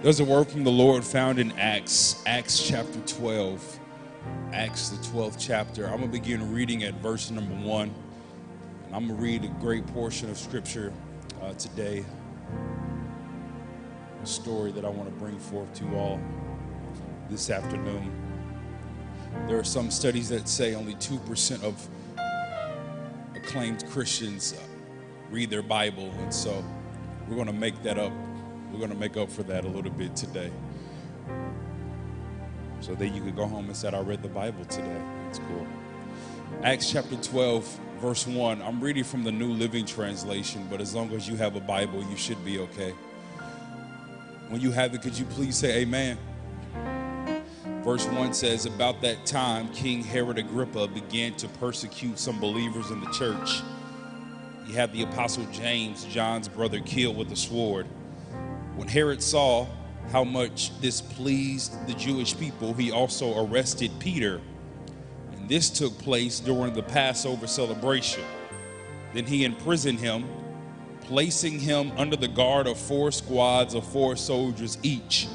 There's a word from the Lord found in Acts, Acts chapter 12. Acts, the 12th chapter. I'm going to begin reading at verse number one. And I'm going to read a great portion of scripture uh, today. A story that I want to bring forth to you all this afternoon. There are some studies that say only 2% of acclaimed Christians uh, read their Bible. And so we're going to make that up we're going to make up for that a little bit today. So that you can go home and say, I read the Bible today. That's cool. Acts chapter 12, verse 1. I'm reading from the New Living Translation, but as long as you have a Bible, you should be okay. When you have it, could you please say amen? Verse 1 says, About that time, King Herod Agrippa began to persecute some believers in the church. He had the apostle James, John's brother, killed with a sword. When Herod saw how much this pleased the Jewish people, he also arrested Peter. And this took place during the Passover celebration. Then he imprisoned him, placing him under the guard of four squads of four soldiers each.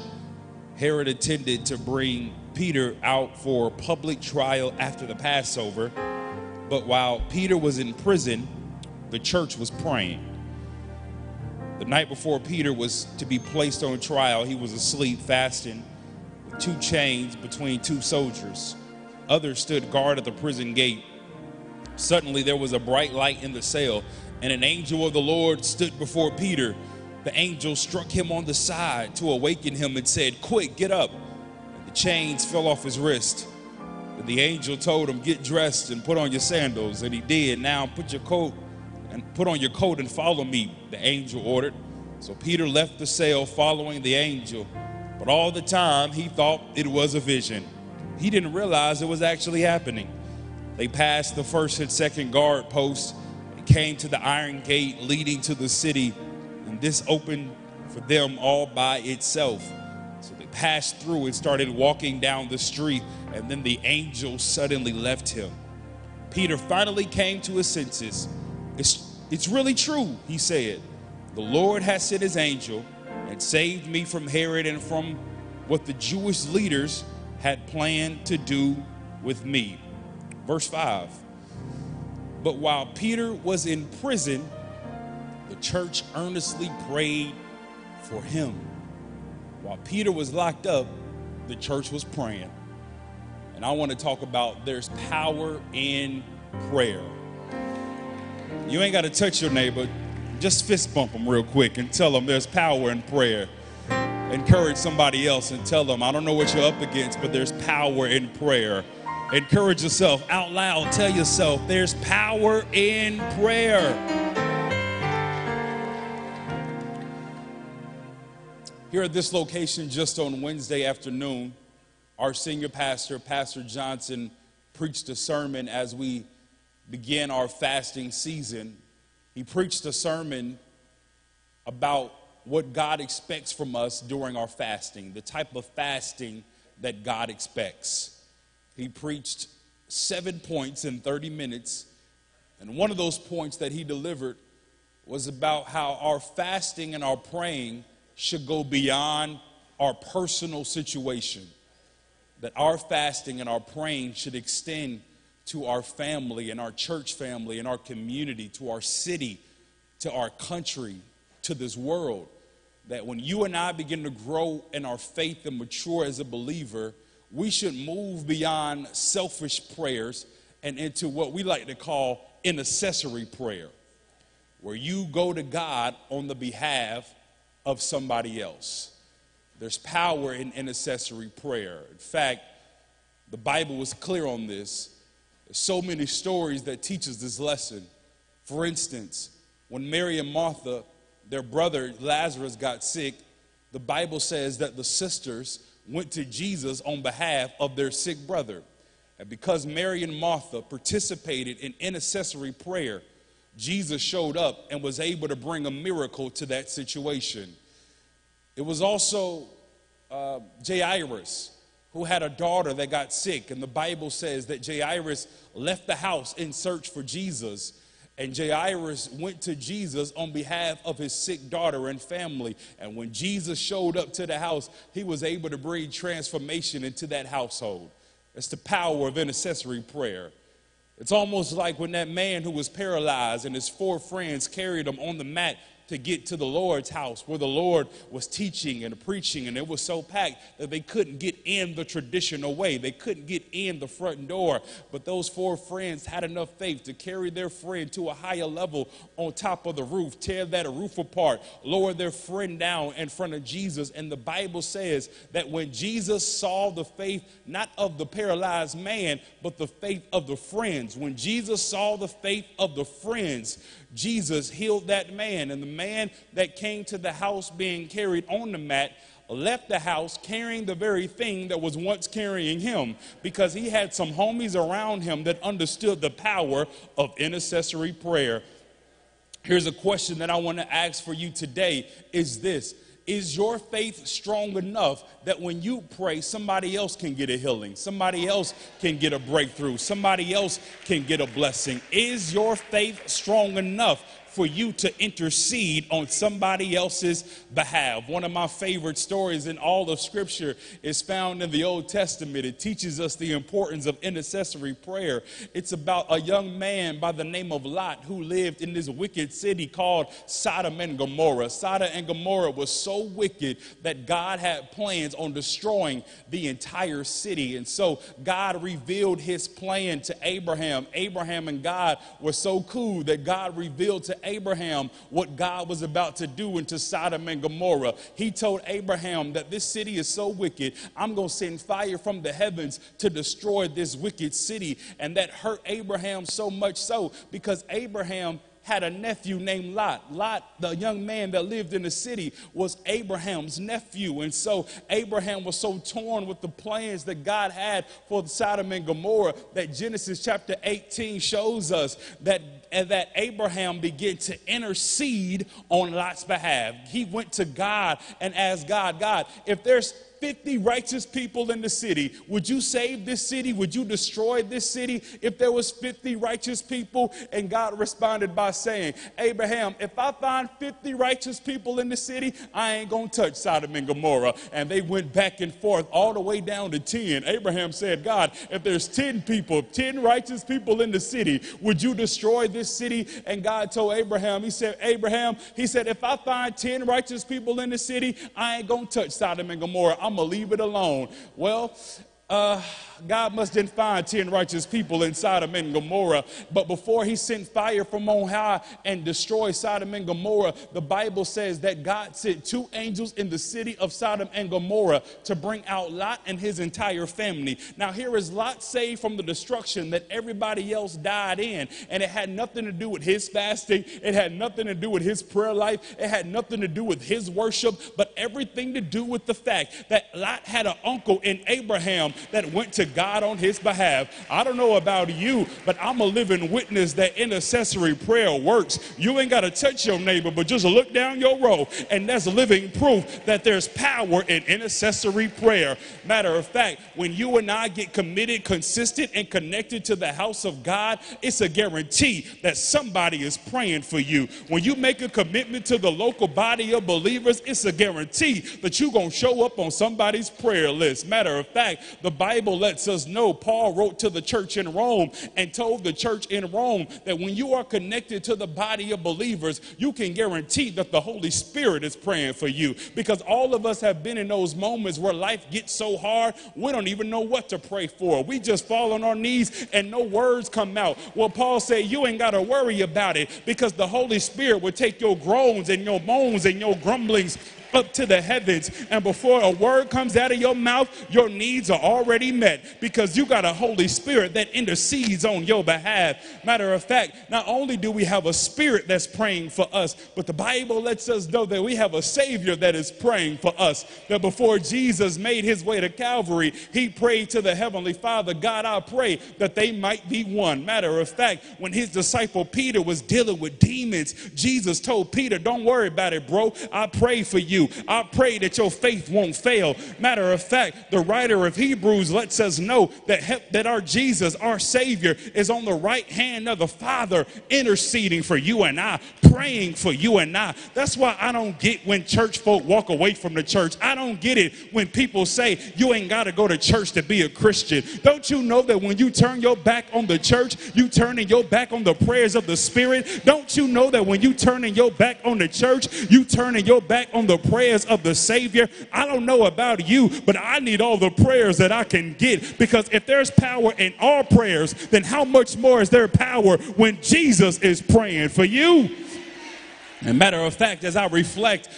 Herod intended to bring Peter out for public trial after the Passover, but while Peter was in prison, the church was praying. The night before Peter was to be placed on trial, he was asleep, fasting, with two chains between two soldiers. Others stood guard at the prison gate. Suddenly there was a bright light in the cell, and an angel of the Lord stood before Peter. The angel struck him on the side to awaken him and said, Quick, get up. And the chains fell off his wrist. The angel told him, Get dressed and put on your sandals. And he did. Now put your coat and put on your coat and follow me, the angel ordered. So Peter left the cell following the angel, but all the time he thought it was a vision. He didn't realize it was actually happening. They passed the first and second guard posts and came to the iron gate leading to the city, and this opened for them all by itself. So they passed through and started walking down the street, and then the angel suddenly left him. Peter finally came to his senses it's, it's really true, he said. The Lord has sent his angel and saved me from Herod and from what the Jewish leaders had planned to do with me. Verse 5. But while Peter was in prison, the church earnestly prayed for him. While Peter was locked up, the church was praying. And I want to talk about there's power in prayer. You ain't got to touch your neighbor. Just fist bump them real quick and tell them there's power in prayer. Encourage somebody else and tell them, I don't know what you're up against, but there's power in prayer. Encourage yourself out loud. Tell yourself there's power in prayer. Here at this location, just on Wednesday afternoon, our senior pastor, Pastor Johnson, preached a sermon as we began our fasting season, he preached a sermon about what God expects from us during our fasting, the type of fasting that God expects. He preached seven points in 30 minutes, and one of those points that he delivered was about how our fasting and our praying should go beyond our personal situation. That our fasting and our praying should extend to our family and our church family and our community, to our city, to our country, to this world. That when you and I begin to grow in our faith and mature as a believer, we should move beyond selfish prayers and into what we like to call intercessory prayer, where you go to God on the behalf of somebody else. There's power in intercessory prayer. In fact, the Bible was clear on this so many stories that teach us this lesson. For instance, when Mary and Martha, their brother Lazarus, got sick, the Bible says that the sisters went to Jesus on behalf of their sick brother. And because Mary and Martha participated in intercessory prayer, Jesus showed up and was able to bring a miracle to that situation. It was also uh, Jairus who had a daughter that got sick. And the Bible says that Jairus left the house in search for Jesus. And Jairus went to Jesus on behalf of his sick daughter and family. And when Jesus showed up to the house, he was able to bring transformation into that household. It's the power of intercessory prayer. It's almost like when that man who was paralyzed and his four friends carried him on the mat to get to the Lord's house where the Lord was teaching and preaching, and it was so packed that they couldn't get in the traditional way. They couldn't get in the front door. But those four friends had enough faith to carry their friend to a higher level on top of the roof, tear that roof apart, lower their friend down in front of Jesus. And the Bible says that when Jesus saw the faith not of the paralyzed man, but the faith of the friends, when Jesus saw the faith of the friends, Jesus healed that man, and the man that came to the house being carried on the mat left the house carrying the very thing that was once carrying him because he had some homies around him that understood the power of intercessory prayer. Here's a question that I want to ask for you today is this is your faith strong enough that when you pray, somebody else can get a healing, somebody else can get a breakthrough, somebody else can get a blessing? Is your faith strong enough for you to intercede on somebody else's behalf. One of my favorite stories in all of Scripture is found in the Old Testament. It teaches us the importance of intercessory prayer. It's about a young man by the name of Lot who lived in this wicked city called Sodom and Gomorrah. Sodom and Gomorrah was so wicked that God had plans on destroying the entire city. And so God revealed his plan to Abraham. Abraham and God were so cool that God revealed to Abraham what God was about to do into Sodom and Gomorrah. He told Abraham that this city is so wicked, I'm going to send fire from the heavens to destroy this wicked city. And that hurt Abraham so much so because Abraham had a nephew named Lot. Lot, the young man that lived in the city, was Abraham's nephew. And so Abraham was so torn with the plans that God had for Sodom and Gomorrah that Genesis chapter 18 shows us that and that Abraham began to intercede on Lot's behalf. He went to God and asked God, God, if there's 50 righteous people in the city, would you save this city? Would you destroy this city if there was 50 righteous people? And God responded by saying, Abraham, if I find 50 righteous people in the city, I ain't going to touch Sodom and Gomorrah. And they went back and forth all the way down to 10. Abraham said, God, if there's 10 people, 10 righteous people in the city, would you destroy this city? And God told Abraham, he said, Abraham, he said, if I find 10 righteous people in the city, I ain't going to touch Sodom and Gomorrah. I'm I'm going to leave it alone. Well, uh, God must then find 10 righteous people in Sodom and Gomorrah. But before he sent fire from on high and destroyed Sodom and Gomorrah, the Bible says that God sent two angels in the city of Sodom and Gomorrah to bring out Lot and his entire family. Now, here is Lot saved from the destruction that everybody else died in. And it had nothing to do with his fasting, it had nothing to do with his prayer life, it had nothing to do with his worship, but everything to do with the fact that Lot had an uncle in Abraham that went to God on his behalf. I don't know about you, but I'm a living witness that intercessory prayer works. You ain't got to touch your neighbor, but just look down your row, and that's living proof that there's power in intercessory prayer. Matter of fact, when you and I get committed, consistent, and connected to the house of God, it's a guarantee that somebody is praying for you. When you make a commitment to the local body of believers, it's a guarantee that you're going to show up on somebody's prayer list. Matter of fact, the Bible lets us know Paul wrote to the church in Rome and told the church in Rome that when you are connected to the body of believers, you can guarantee that the Holy Spirit is praying for you. Because all of us have been in those moments where life gets so hard, we don't even know what to pray for. We just fall on our knees and no words come out. Well, Paul said, You ain't got to worry about it because the Holy Spirit will take your groans and your moans and your grumblings up to the heavens. And before a word comes out of your mouth, your needs are already met because you got a Holy Spirit that intercedes on your behalf. Matter of fact, not only do we have a spirit that's praying for us, but the Bible lets us know that we have a Savior that is praying for us. That before Jesus made his way to Calvary, he prayed to the Heavenly Father, God, I pray that they might be one. Matter of fact, when his disciple Peter was dealing with demons, Jesus told Peter, Don't worry about it, bro. I pray for you I pray that your faith won't fail. Matter of fact, the writer of Hebrews lets us know that, that our Jesus, our Savior, is on the right hand of the Father, interceding for you and I, praying for you and I. That's why I don't get when church folk walk away from the church. I don't get it when people say you ain't got to go to church to be a Christian. Don't you know that when you turn your back on the church, you turning your back on the prayers of the Spirit? Don't you know that when you turning your back on the church, you turning your back on the prayers of the Savior? I don't know about you, but I need all the prayers that I can get because if there's power in our prayers, then how much more is there power when Jesus is praying for you? And matter of fact, as I reflect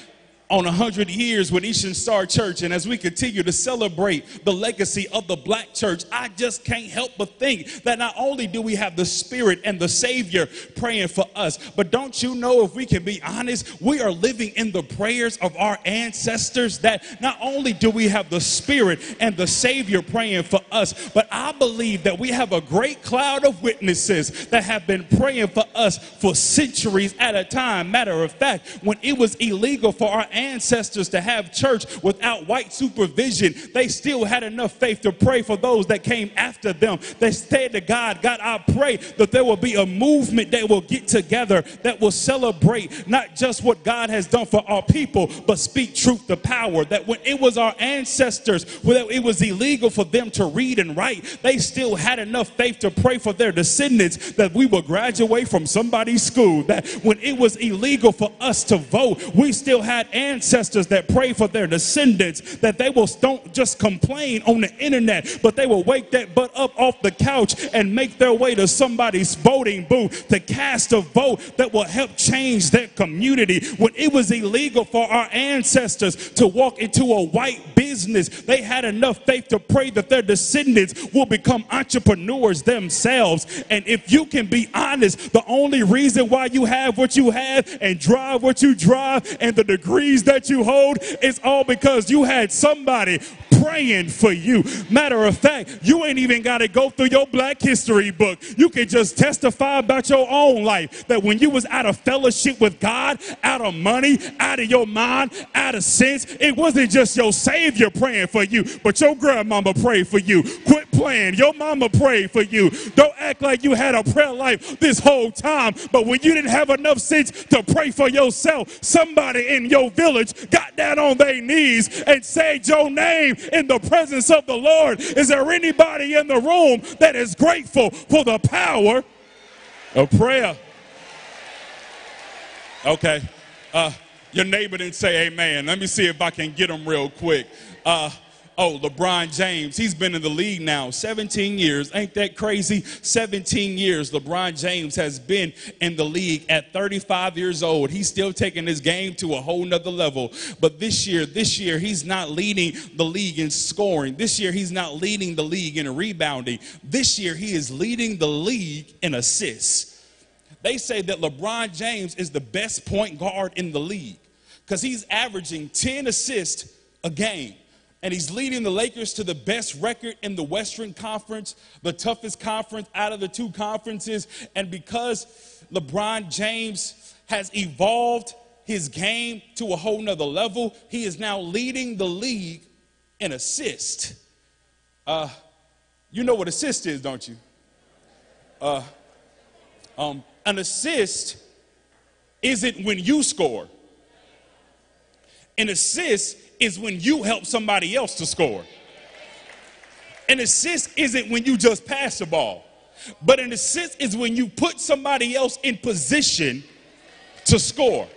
on 100 years with Eastern Star Church, and as we continue to celebrate the legacy of the black church, I just can't help but think that not only do we have the Spirit and the Savior praying for us, but don't you know, if we can be honest, we are living in the prayers of our ancestors. That not only do we have the Spirit and the Savior praying for us, but I believe that we have a great cloud of witnesses that have been praying for us for centuries at a time. Matter of fact, when it was illegal for our ancestors to have church without white supervision, they still had enough faith to pray for those that came after them. They said to God, God, I pray that there will be a movement that will get together that will celebrate not just what God has done for our people, but speak truth to power. That when it was our ancestors, when it was illegal for them to read and write, they still had enough faith to pray for their descendants that we will graduate from somebody's school. That when it was illegal for us to vote, we still had ancestors ancestors that pray for their descendants, that they will don't just complain on the internet, but they will wake that butt up off the couch and make their way to somebody's voting booth to cast a vote that will help change their community. When it was illegal for our ancestors to walk into a white business, they had enough faith to pray that their descendants will become entrepreneurs themselves. And if you can be honest, the only reason why you have what you have and drive what you drive and the degrees that you hold, it's all because you had somebody praying for you. Matter of fact, you ain't even got to go through your black history book. You can just testify about your own life that when you was out of fellowship with God, out of money, out of your mind, out of sense, it wasn't just your savior praying for you, but your grandmama prayed for you. Quit playing. Your mama prayed for you. Don't act like you had a prayer life this whole time, but when you didn't have enough sense to pray for yourself, somebody in your village got down on their knees and said your name in the presence of the Lord. Is there anybody in the room that is grateful for the power of prayer? Okay. Uh, your neighbor didn't say amen. Let me see if I can get them real quick. Uh, Oh, LeBron James, he's been in the league now 17 years. Ain't that crazy? 17 years LeBron James has been in the league at 35 years old. He's still taking his game to a whole nother level. But this year, this year, he's not leading the league in scoring. This year, he's not leading the league in rebounding. This year, he is leading the league in assists. They say that LeBron James is the best point guard in the league because he's averaging 10 assists a game and he's leading the Lakers to the best record in the Western Conference, the toughest conference out of the two conferences. And because LeBron James has evolved his game to a whole nother level, he is now leading the league in assist. Uh, you know what assist is, don't you? Uh, um, an assist isn't when you score. An assist is when you help somebody else to score. An assist isn't when you just pass the ball, but an assist is when you put somebody else in position to score.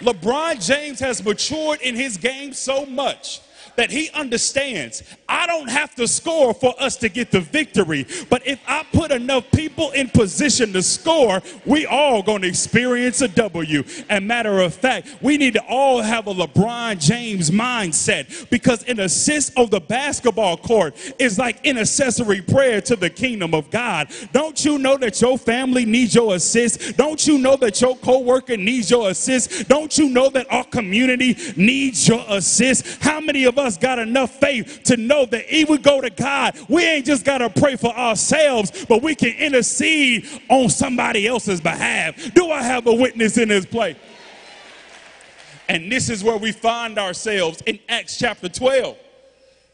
LeBron James has matured in his game so much that he understands I don't have to score for us to get the victory, but if I put enough people in position to score, we all going to experience a W. And matter of fact, we need to all have a LeBron James mindset because an assist of the basketball court is like an intercessory prayer to the kingdom of God. Don't you know that your family needs your assist? Don't you know that your coworker needs your assist? Don't you know that our community needs your assist? How many of us us got enough faith to know that if we go to God, we ain't just got to pray for ourselves, but we can intercede on somebody else's behalf. Do I have a witness in this place? And this is where we find ourselves in Acts chapter 12.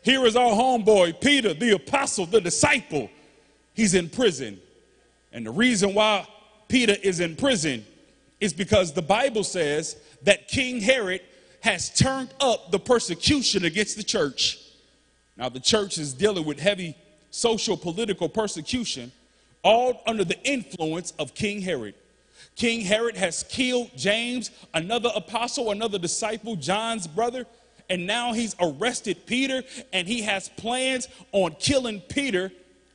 Here is our homeboy, Peter, the apostle, the disciple. He's in prison. And the reason why Peter is in prison is because the Bible says that King Herod has turned up the persecution against the church. Now, the church is dealing with heavy social political persecution, all under the influence of King Herod. King Herod has killed James, another apostle, another disciple, John's brother, and now he's arrested Peter and he has plans on killing Peter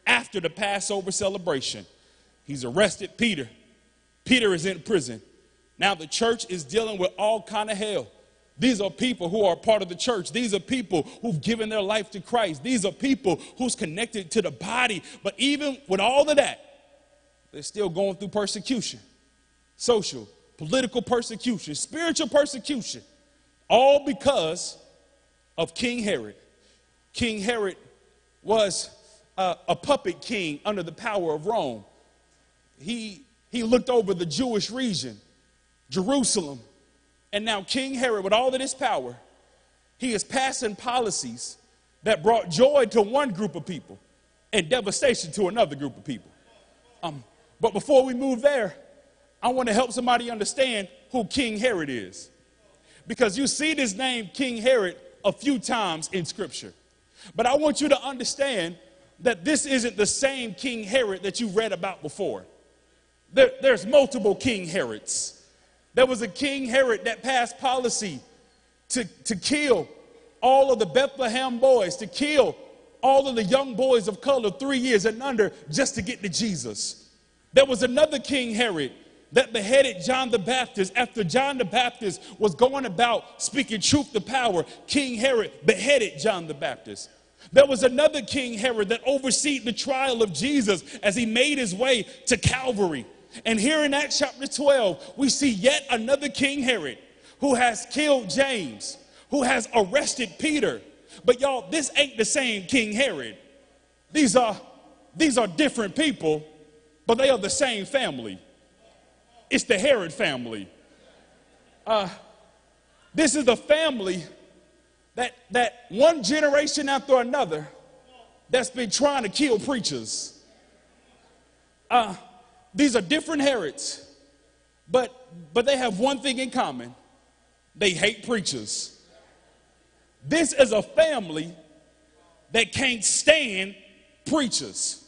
after the Passover celebration. He's arrested Peter. Peter is in prison. Now the church is dealing with all kind of hell. These are people who are part of the church. These are people who've given their life to Christ. These are people who's connected to the body. But even with all of that, they're still going through persecution social, political persecution, spiritual persecution, all because of King Herod. King Herod was uh, a puppet king under the power of Rome. He, he looked over the Jewish region, Jerusalem. And now, King Herod, with all of his power, he is passing policies that brought joy to one group of people and devastation to another group of people. Um, but before we move there, I want to help somebody understand who King Herod is. Because you see this name, King Herod, a few times in Scripture. But I want you to understand that this isn't the same King Herod that you read about before. There, there's multiple King Herods. There was a King Herod that passed policy to, to kill all of the Bethlehem boys, to kill all of the young boys of color, three years and under, just to get to Jesus. There was another King Herod that beheaded John the Baptist after John the Baptist was going about speaking truth to power. King Herod beheaded John the Baptist. There was another King Herod that overseed the trial of Jesus as he made his way to Calvary. And here in Acts chapter 12, we see yet another King Herod who has killed James, who has arrested Peter. But y'all, this ain't the same King Herod. These are these are different people, but they are the same family. It's the Herod family. Uh, this is the family that, that one generation after another that's been trying to kill preachers. Uh, these are different Herods, but, but they have one thing in common they hate preachers. This is a family that can't stand preachers.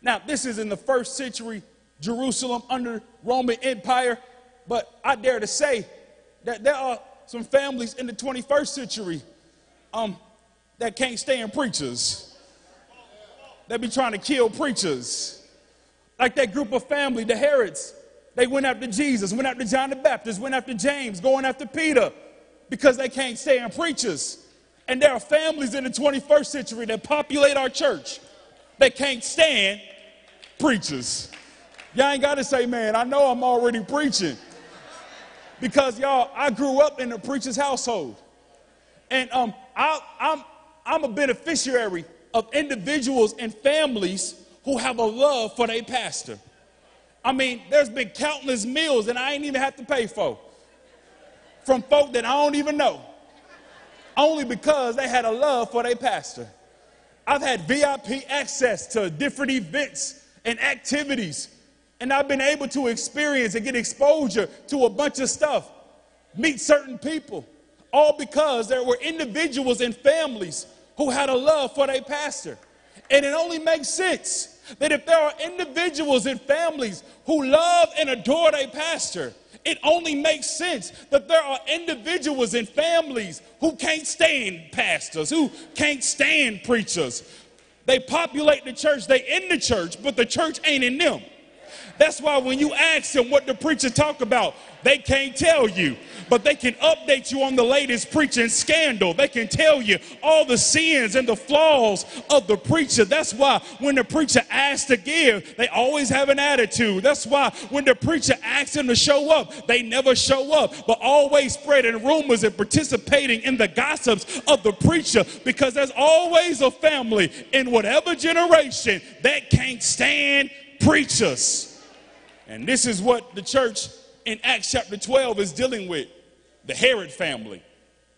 Now, this is in the first century Jerusalem under Roman Empire, but I dare to say that there are some families in the 21st century um, that can't stand preachers. They be trying to kill preachers. Like that group of family, the Herods, they went after Jesus, went after John the Baptist, went after James, going after Peter because they can't stand preachers. And there are families in the 21st century that populate our church that can't stand preachers. Y'all ain't got to say, man, I know I'm already preaching. Because y'all, I grew up in a preacher's household. And um, I, I'm, I'm a beneficiary of individuals and families who have a love for their pastor. I mean, there's been countless meals that I ain't even have to pay for from folk that I don't even know, only because they had a love for their pastor. I've had VIP access to different events and activities, and I've been able to experience and get exposure to a bunch of stuff, meet certain people all because there were individuals and families who had a love for their pastor. And it only makes sense that if there are individuals and families who love and adore their pastor, it only makes sense that there are individuals and families who can't stand pastors, who can't stand preachers. They populate the church, they in the church, but the church ain't in them. That's why when you ask them what the preacher talk about, they can't tell you, but they can update you on the latest preaching scandal. They can tell you all the sins and the flaws of the preacher. That's why when the preacher asks to give, they always have an attitude. That's why when the preacher asks them to show up, they never show up, but always spreading rumors and participating in the gossips of the preacher because there's always a family in whatever generation that can't stand preachers. And this is what the church in Acts chapter 12 is dealing with. the Herod family.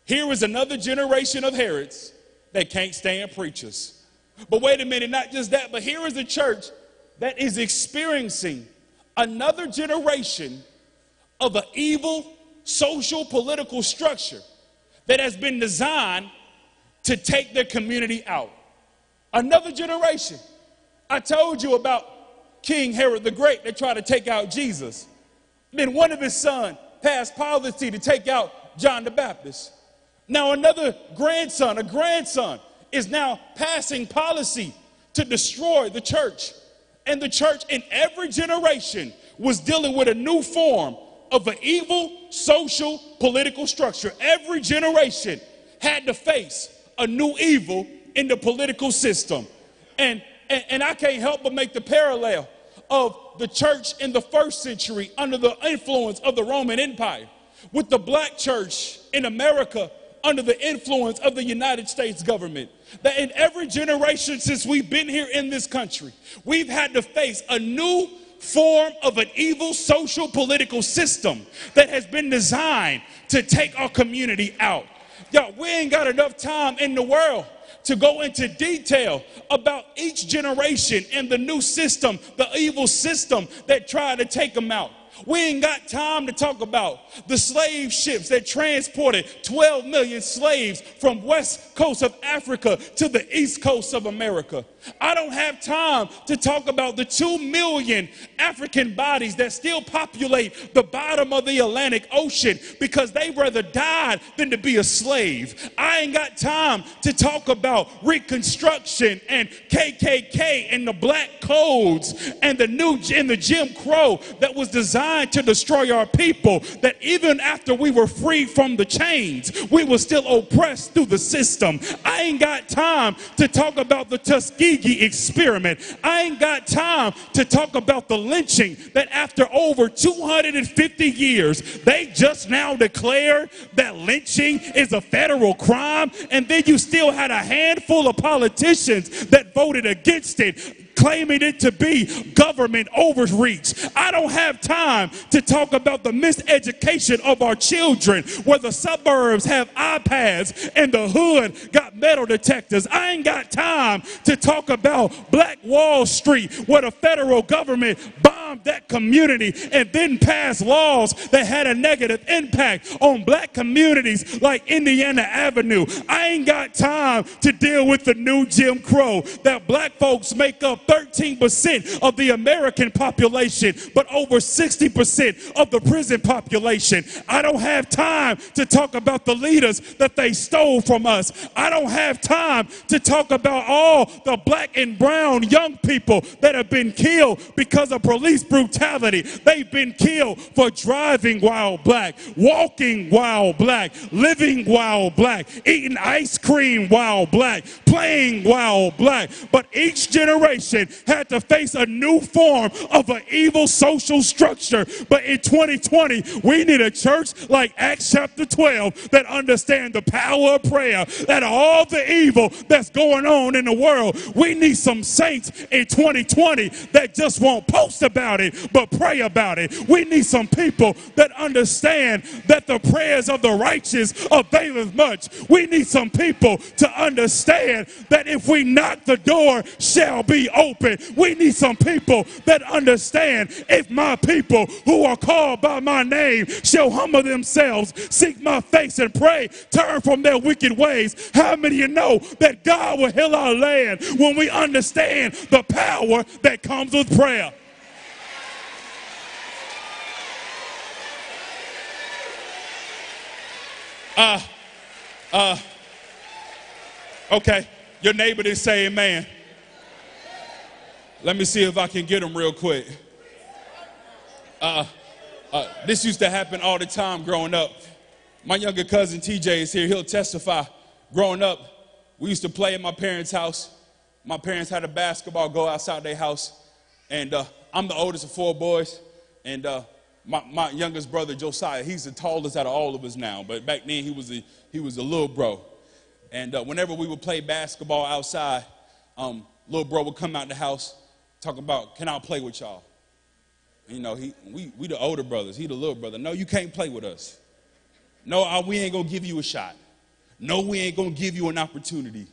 Here is another generation of Herods that can't stand preachers. But wait a minute, not just that, but here is a church that is experiencing another generation of an evil social political structure that has been designed to take their community out. Another generation. I told you about King Herod the Great that tried to take out Jesus. Then one of his sons passed policy to take out John the Baptist. Now another grandson, a grandson, is now passing policy to destroy the church. And the church in every generation was dealing with a new form of an evil social political structure. Every generation had to face a new evil in the political system. And, and, and I can't help but make the parallel of the church in the first century under the influence of the Roman Empire with the black church in America under the influence of the United States government. That in every generation since we've been here in this country, we've had to face a new form of an evil social political system that has been designed to take our community out. Yo, we ain't got enough time in the world to go into detail about each generation and the new system, the evil system that tried to take them out. We ain't got time to talk about the slave ships that transported 12 million slaves from west coast of Africa to the east coast of America. I don't have time to talk about the 2 million African bodies that still populate the bottom of the Atlantic Ocean because they rather died than to be a slave. I ain't got time to talk about Reconstruction and KKK and the black codes and the new and the Jim Crow that was designed to destroy our people. That even after we were free from the chains, we were still oppressed through the system. I ain't got time to talk about the Tuskegee Tuskegee experiment. I ain't got time to talk about the lynching that after over 250 years, they just now declare that lynching is a federal crime. And then you still had a handful of politicians that voted against it claiming it to be government overreach. I don't have time to talk about the miseducation of our children where the suburbs have iPads and the hood got metal detectors. I ain't got time to talk about Black Wall Street where the federal government that community and then passed laws that had a negative impact on black communities like Indiana Avenue. I ain't got time to deal with the new Jim Crow that black folks make up 13% of the American population, but over 60% of the prison population. I don't have time to talk about the leaders that they stole from us. I don't have time to talk about all the black and brown young people that have been killed because of police brutality. They've been killed for driving while black, walking while black, living while black, eating ice cream while black, playing while black. But each generation had to face a new form of an evil social structure. But in 2020, we need a church like Acts chapter 12 that understand the power of prayer, that all the evil that's going on in the world, we need some saints in 2020 that just won't post about it, but pray about it. We need some people that understand that the prayers of the righteous availeth much. We need some people to understand that if we knock, the door shall be open. We need some people that understand if my people who are called by my name shall humble themselves, seek my face and pray, turn from their wicked ways. How many of you know that God will heal our land when we understand the power that comes with prayer? Uh, uh, okay, your neighbor didn't say amen. Let me see if I can get them real quick. Uh, uh, this used to happen all the time growing up. My younger cousin TJ is here. He'll testify. Growing up, we used to play at my parents' house. My parents had a basketball go outside their house. And uh, I'm the oldest of four boys. And uh, my, my youngest brother, Josiah, he's the tallest out of all of us now. But back then, he was a, he was a little bro. And uh, whenever we would play basketball outside, um, little bro would come out the house talk about, can I play with y'all? You know, he, we, we the older brothers, he the little brother. No, you can't play with us. No, uh, we ain't gonna give you a shot. No, we ain't gonna give you an opportunity.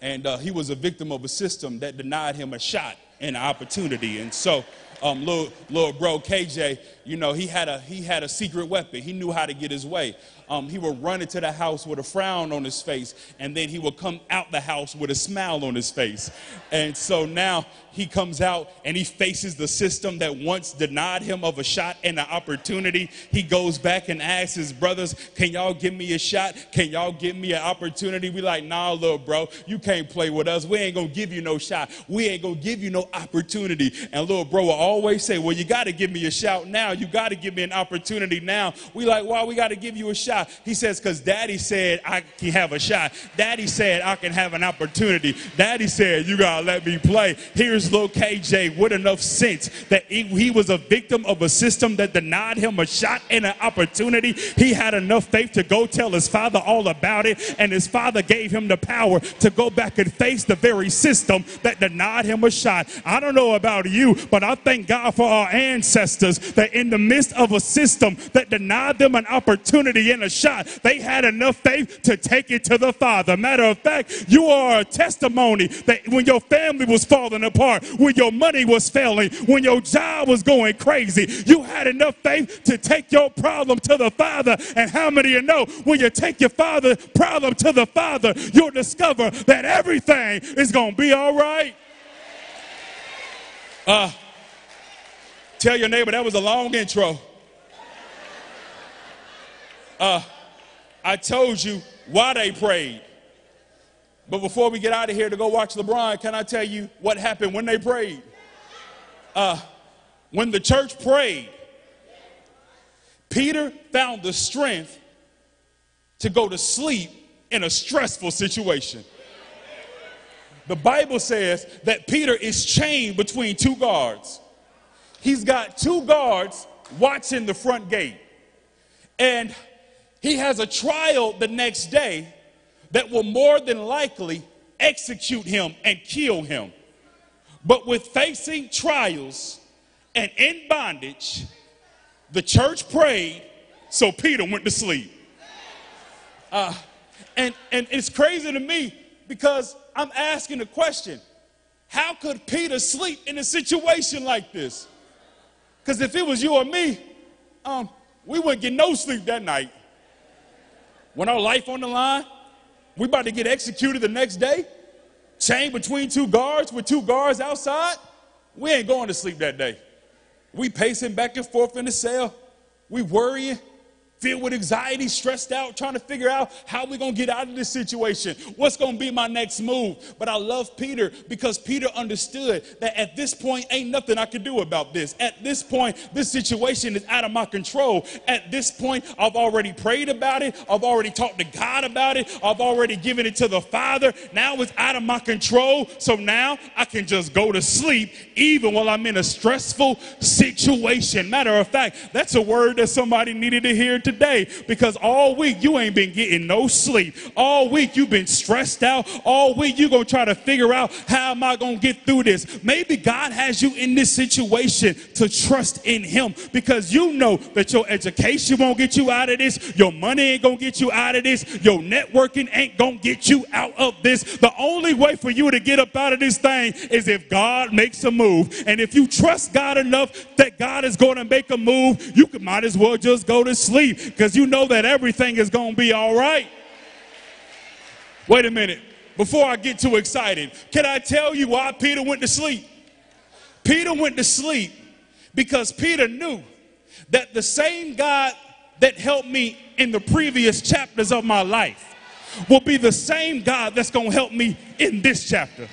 And uh, he was a victim of a system that denied him a shot and an opportunity. And so, um, little, little bro KJ, you know, he had a he had a secret weapon. He knew how to get his way um, he would run into the house with a frown on his face, and then he would come out the house with a smile on his face. And so now he comes out and he faces the system that once denied him of a shot and an opportunity. He goes back and asks his brothers, Can y'all give me a shot? Can y'all give me an opportunity? We like, Nah, little bro, you can't play with us. We ain't gonna give you no shot. We ain't gonna give you no opportunity. And little bro will always say, Well, you gotta give me a shot now. You gotta give me an opportunity now. We like, Why we gotta give you a shot? Shot. He says, because daddy said I can have a shot. Daddy said I can have an opportunity. Daddy said, you got to let me play. Here's little KJ with enough sense that he, he was a victim of a system that denied him a shot and an opportunity. He had enough faith to go tell his father all about it. And his father gave him the power to go back and face the very system that denied him a shot. I don't know about you, but I thank God for our ancestors that in the midst of a system that denied them an opportunity and a shot. They had enough faith to take it to the Father. Matter of fact, you are a testimony that when your family was falling apart, when your money was failing, when your job was going crazy, you had enough faith to take your problem to the Father. And how many of you know when you take your father problem to the Father, you'll discover that everything is going to be all right? Uh, tell your neighbor that was a long intro. Uh, I told you why they prayed. But before we get out of here to go watch LeBron, can I tell you what happened when they prayed? Uh, when the church prayed, Peter found the strength to go to sleep in a stressful situation. The Bible says that Peter is chained between two guards. He's got two guards watching the front gate. And he has a trial the next day that will more than likely execute him and kill him. But with facing trials and in bondage, the church prayed, so Peter went to sleep. Uh, and, and it's crazy to me because I'm asking the question how could Peter sleep in a situation like this? Because if it was you or me, um, we wouldn't get no sleep that night when our life on the line, we about to get executed the next day, chained between two guards with two guards outside, we ain't going to sleep that day. We pacing back and forth in the cell. We worrying filled with anxiety, stressed out, trying to figure out how we're going to get out of this situation. What's going to be my next move? But I love Peter because Peter understood that at this point, ain't nothing I can do about this. At this point, this situation is out of my control. At this point, I've already prayed about it. I've already talked to God about it. I've already given it to the Father. Now it's out of my control. So now I can just go to sleep even while I'm in a stressful situation. Matter of fact, that's a word that somebody needed to hear today because all week you ain't been getting no sleep. All week you've been stressed out. All week you're going to try to figure out how am I going to get through this. Maybe God has you in this situation to trust in Him because you know that your education won't get you out of this. Your money ain't going to get you out of this. Your networking ain't going to get you out of this. The only way for you to get up out of this thing is if God makes a move. And if you trust God enough that God is going to make a move, you might as well just go to sleep because you know that everything is going to be all right. Wait a minute. Before I get too excited, can I tell you why Peter went to sleep? Peter went to sleep because Peter knew that the same God that helped me in the previous chapters of my life will be the same God that's going to help me in this chapter.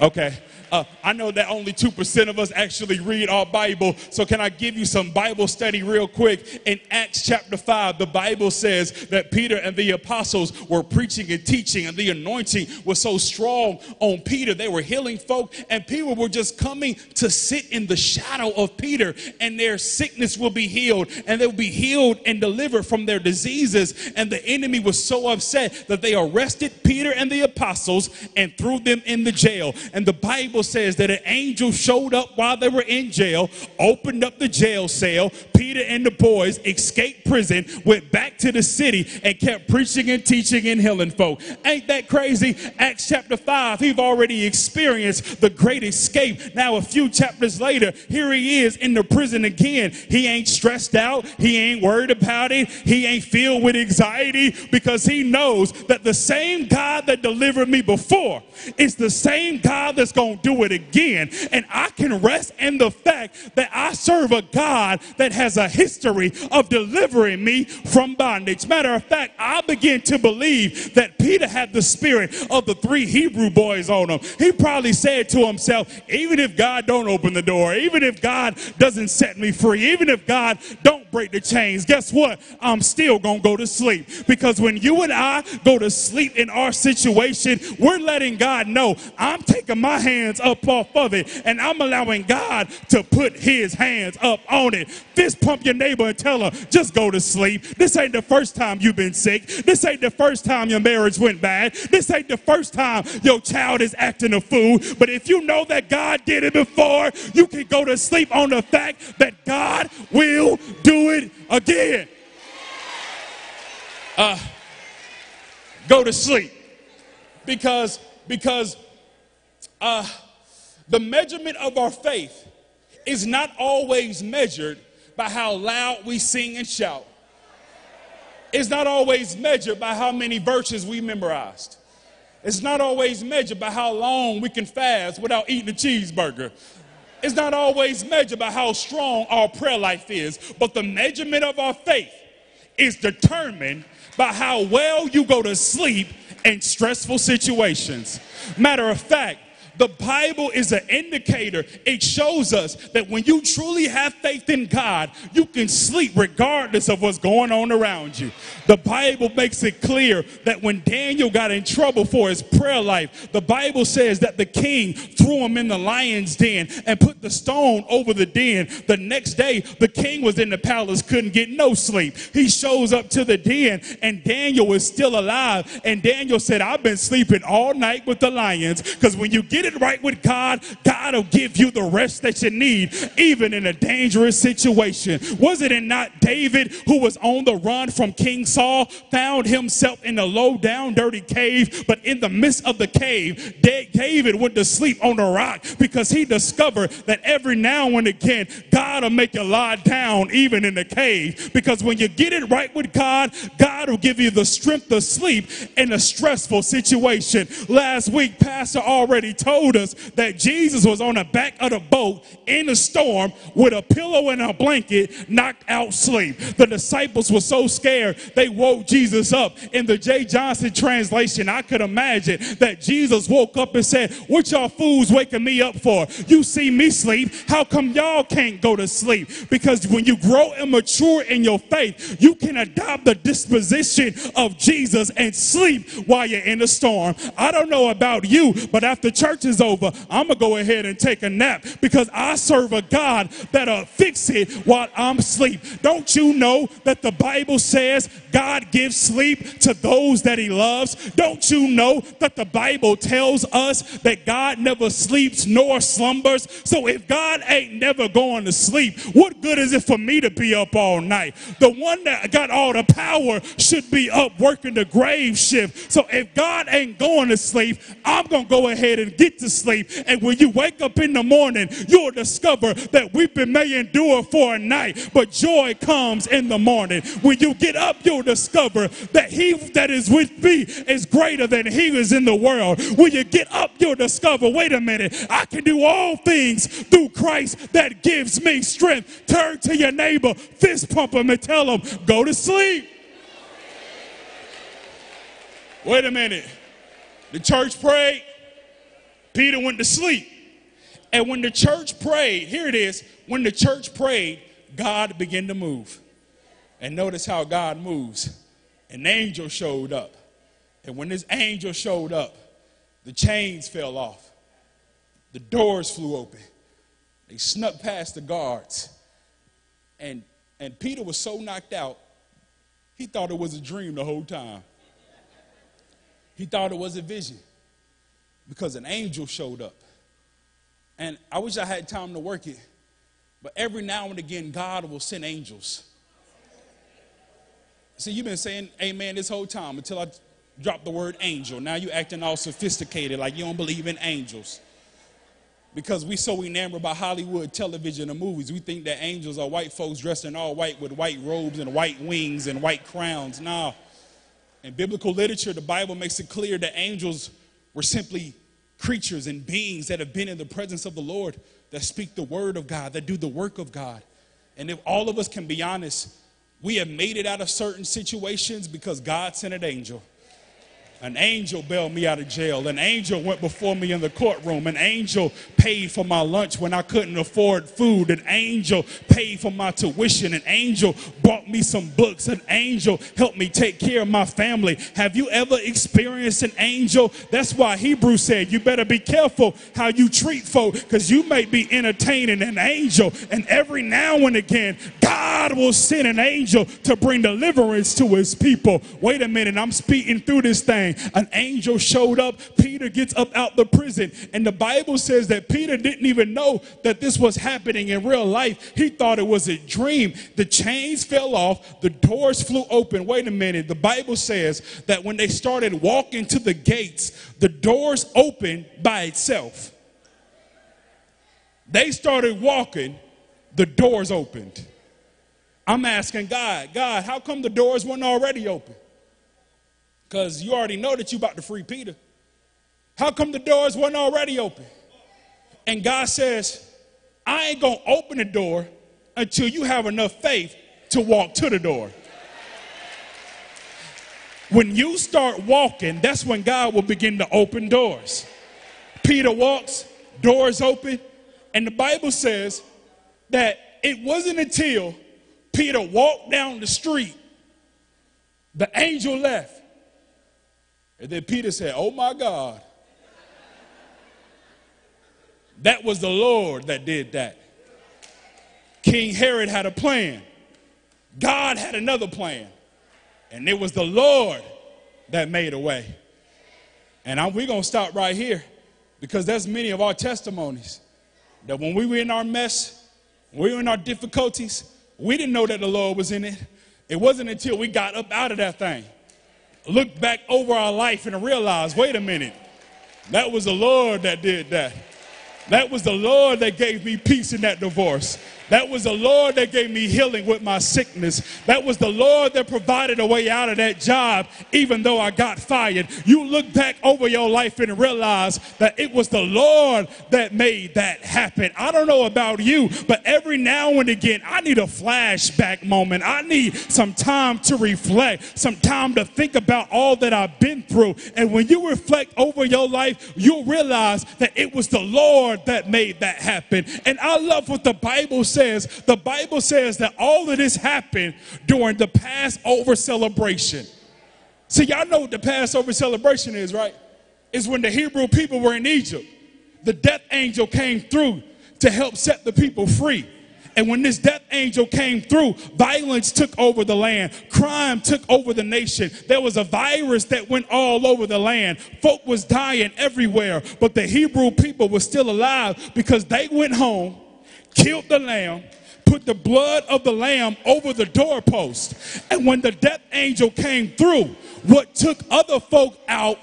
Okay. Uh, I know that only 2% of us actually read our Bible. So, can I give you some Bible study real quick? In Acts chapter 5, the Bible says that Peter and the apostles were preaching and teaching, and the anointing was so strong on Peter. They were healing folk, and people were just coming to sit in the shadow of Peter, and their sickness will be healed, and they will be healed and delivered from their diseases. And the enemy was so upset that they arrested Peter and the apostles and threw them in the jail. And the Bible says that an angel showed up while they were in jail, opened up the jail cell. Peter and the boys escaped prison, went back to the city, and kept preaching and teaching and healing folk. Ain't that crazy? Acts chapter 5, he've already experienced the great escape. Now, a few chapters later, here he is in the prison again. He ain't stressed out, he ain't worried about it, he ain't filled with anxiety because he knows that the same God that delivered me before is the same God that's going to do it again. And I can rest in the fact that I serve a God that has a history of delivering me from bondage. Matter of fact, I begin to believe that Peter had the spirit of the three Hebrew boys on him. He probably said to himself, even if God don't open the door, even if God doesn't set me free, even if God don't break the chains, guess what? I'm still going to go to sleep. Because when you and I go to sleep in our situation, we're letting God know I'm taking my hands up off of it and I'm allowing God to put his hands up on it. Fist pump your neighbor and tell her, just go to sleep. This ain't the first time you've been sick. This ain't the first time your marriage went bad. This ain't the first time your child is acting a fool. But if you know that God did it before, you can go to sleep on the fact that God will do it again. Uh, go to sleep because because uh, the measurement of our faith is not always measured by how loud we sing and shout. It's not always measured by how many verses we memorized. It's not always measured by how long we can fast without eating a cheeseburger. It's not always measured by how strong our prayer life is, but the measurement of our faith is determined by how well you go to sleep in stressful situations. Matter of fact, the Bible is an indicator. It shows us that when you truly have faith in God, you can sleep regardless of what's going on around you. The Bible makes it clear that when Daniel got in trouble for his prayer life, the Bible says that the king threw him in the lion's den and put the stone over the den. The next day, the king was in the palace, couldn't get no sleep. He shows up to the den, and Daniel is still alive. And Daniel said, I've been sleeping all night with the lions because when you get it right with God, God will give you the rest that you need, even in a dangerous situation. Was it not David who was on the run from King Saul, found himself in a low down, dirty cave, but in the midst of the cave, David went to sleep on the rock because he discovered that every now and again, God will make you lie down even in the cave. Because when you get it right with God, God will give you the strength to sleep in a stressful situation. Last week, Pastor already told us that Jesus was on the back of the boat in a storm with a pillow and a blanket, knocked out sleep. The disciples were so scared they woke Jesus up. In the Jay Johnson translation, I could imagine that Jesus woke up and said, What y'all fools waking me up for? You see me sleep. How come y'all can't go to sleep? Because when you grow and mature in your faith, you can adopt the disposition of Jesus and sleep while you're in a storm. I don't know about you, but after church is over, I'm going to go ahead and take a nap because I serve a God that'll fix it while I'm asleep. Don't you know that the Bible says God gives sleep to those that he loves? Don't you know that the Bible tells us that God never sleeps nor slumbers? So if God ain't never going to sleep, what good is it for me to be up all night? The one that got all the power should be up working the grave shift. So if God ain't going to sleep, I'm going to go ahead and get to sleep. And when you wake up in the morning, you'll discover that weeping may endure for a night, but joy comes in the morning. When you get up, you'll discover that he that is with me is greater than he is in the world. When you get up, you'll discover, wait a minute, I can do all things through Christ that gives me strength. Turn to your neighbor, fist pump him, and tell him, go to sleep. Wait a minute. The church prayed. Peter went to sleep. And when the church prayed, here it is, when the church prayed, God began to move. And notice how God moves. An angel showed up. And when this angel showed up, the chains fell off. The doors flew open. They snuck past the guards. And, and Peter was so knocked out, he thought it was a dream the whole time. He thought it was a vision because an angel showed up. And I wish I had time to work it, But every now and again, God will send angels. See, you've been saying amen this whole time until I dropped the word angel. Now you're acting all sophisticated like you don't believe in angels. Because we so enamored by Hollywood television and movies, we think that angels are white folks dressed in all white with white robes and white wings and white crowns. Nah. In biblical literature, the Bible makes it clear that angels were simply creatures and beings that have been in the presence of the Lord, that speak the word of God, that do the work of God. And if all of us can be honest, we have made it out of certain situations because God sent an angel. An angel bailed me out of jail. An angel went before me in the courtroom. An angel paid for my lunch when I couldn't afford food. An angel paid for my tuition. An angel bought me some books. An angel helped me take care of my family. Have you ever experienced an angel? That's why Hebrews said you better be careful how you treat folk because you may be entertaining an angel. And every now and again, God will send an angel to bring deliverance to his people. Wait a minute, I'm speaking through this thing. An angel showed up. Peter gets up out the prison. And the Bible says that Peter didn't even know that this was happening in real life. He thought it was a dream. The chains fell off, the doors flew open. Wait a minute. The Bible says that when they started walking to the gates, the doors opened by itself. They started walking, the doors opened. I'm asking God, God, how come the doors weren't already open? Because you already know that you about to free Peter. How come the doors weren't already open? And God says, I ain't going to open the door until you have enough faith to walk to the door. When you start walking, that's when God will begin to open doors. Peter walks, doors open, and the Bible says that it wasn't until Peter walked down the street, the angel left. And then Peter said, Oh my God. That was the Lord that did that. King Herod had a plan. God had another plan. And it was the Lord that made a way. And I'm, we're going to stop right here because there's many of our testimonies that when we were in our mess, we were in our difficulties, we didn't know that the Lord was in it. It wasn't until we got up out of that thing look back over our life and realize, wait a minute, that was the Lord that did that. That was the Lord that gave me peace in that divorce. That was the Lord that gave me healing with my sickness. That was the Lord that provided a way out of that job, even though I got fired. You look back over your life and realize that it was the Lord that made that happen. I don't know about you, but every now and again, I need a flashback moment. I need some time to reflect, some time to think about all that I've been through. And when you reflect over your life, you'll realize that it was the Lord that made that happen. And I love what the Bible says says, the Bible says that all of this happened during the Passover celebration. See, y'all know what the Passover celebration is, right? Is when the Hebrew people were in Egypt. The death angel came through to help set the people free. And when this death angel came through, violence took over the land. Crime took over the nation. There was a virus that went all over the land. Folk was dying everywhere, but the Hebrew people were still alive because they went home killed the lamb, put the blood of the lamb over the doorpost. And when the death angel came through, what took other folk out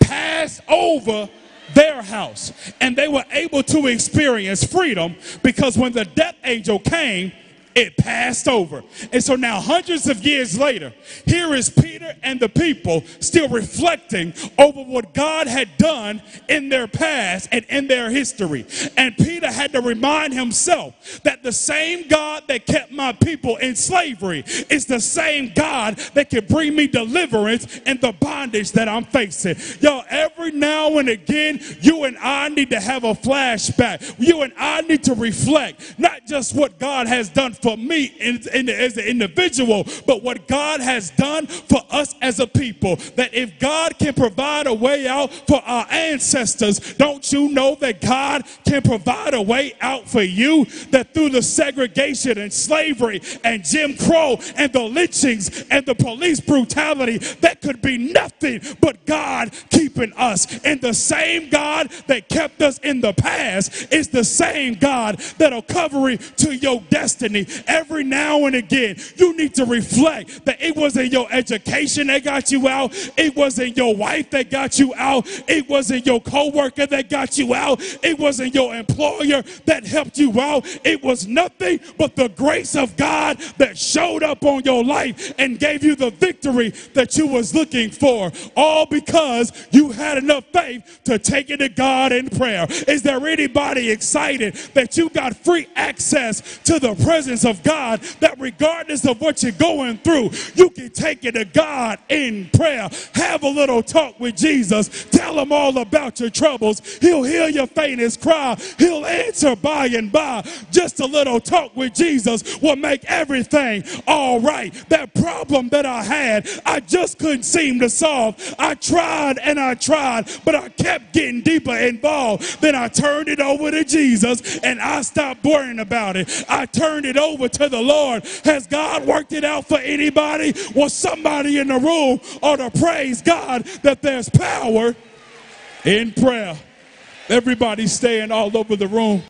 passed over their house. And they were able to experience freedom because when the death angel came, it passed over. And so now, hundreds of years later, here is Peter and the people still reflecting over what God had done in their past and in their history. And Peter had to remind himself that the same God that kept my people in slavery is the same God that can bring me deliverance in the bondage that I'm facing. Yo, every now and again, you and I need to have a flashback. You and I need to reflect, not just what God has done for me in, in, as an individual, but what God has done for us as a people. That if God can provide a way out for our ancestors, don't you know that God can provide a way out for you? That through the segregation and slavery and Jim Crow and the lynchings and the police brutality, that could be nothing but God keeping us in the same God that kept us in the past is the same God that'll cover to your destiny. Every now and again, you need to reflect that it wasn't your education that got you out, it wasn't your wife that got you out, it wasn't your coworker that got you out, it wasn't your employer that helped you out. It was nothing but the grace of God that showed up on your life and gave you the victory that you was looking for. All because you had enough faith to take it to God in prayer. Is there anybody excited that you got free access to the presence of God that regardless of what you're going through, you can take it to God in prayer. Have a little talk with Jesus. Tell him all about your troubles. He'll hear your faintest cry. He'll answer by and by. Just a little talk with Jesus will make everything all right. That problem that I had, I just couldn't seem to solve. I tried and I tried, but I kept getting deeper involved. Then I turned it over to Jesus and I stopped worrying about it. I turned it over to the Lord. Has God worked it out for anybody? Was somebody in the room or to praise God that there's power in prayer? Everybody staying all over the room.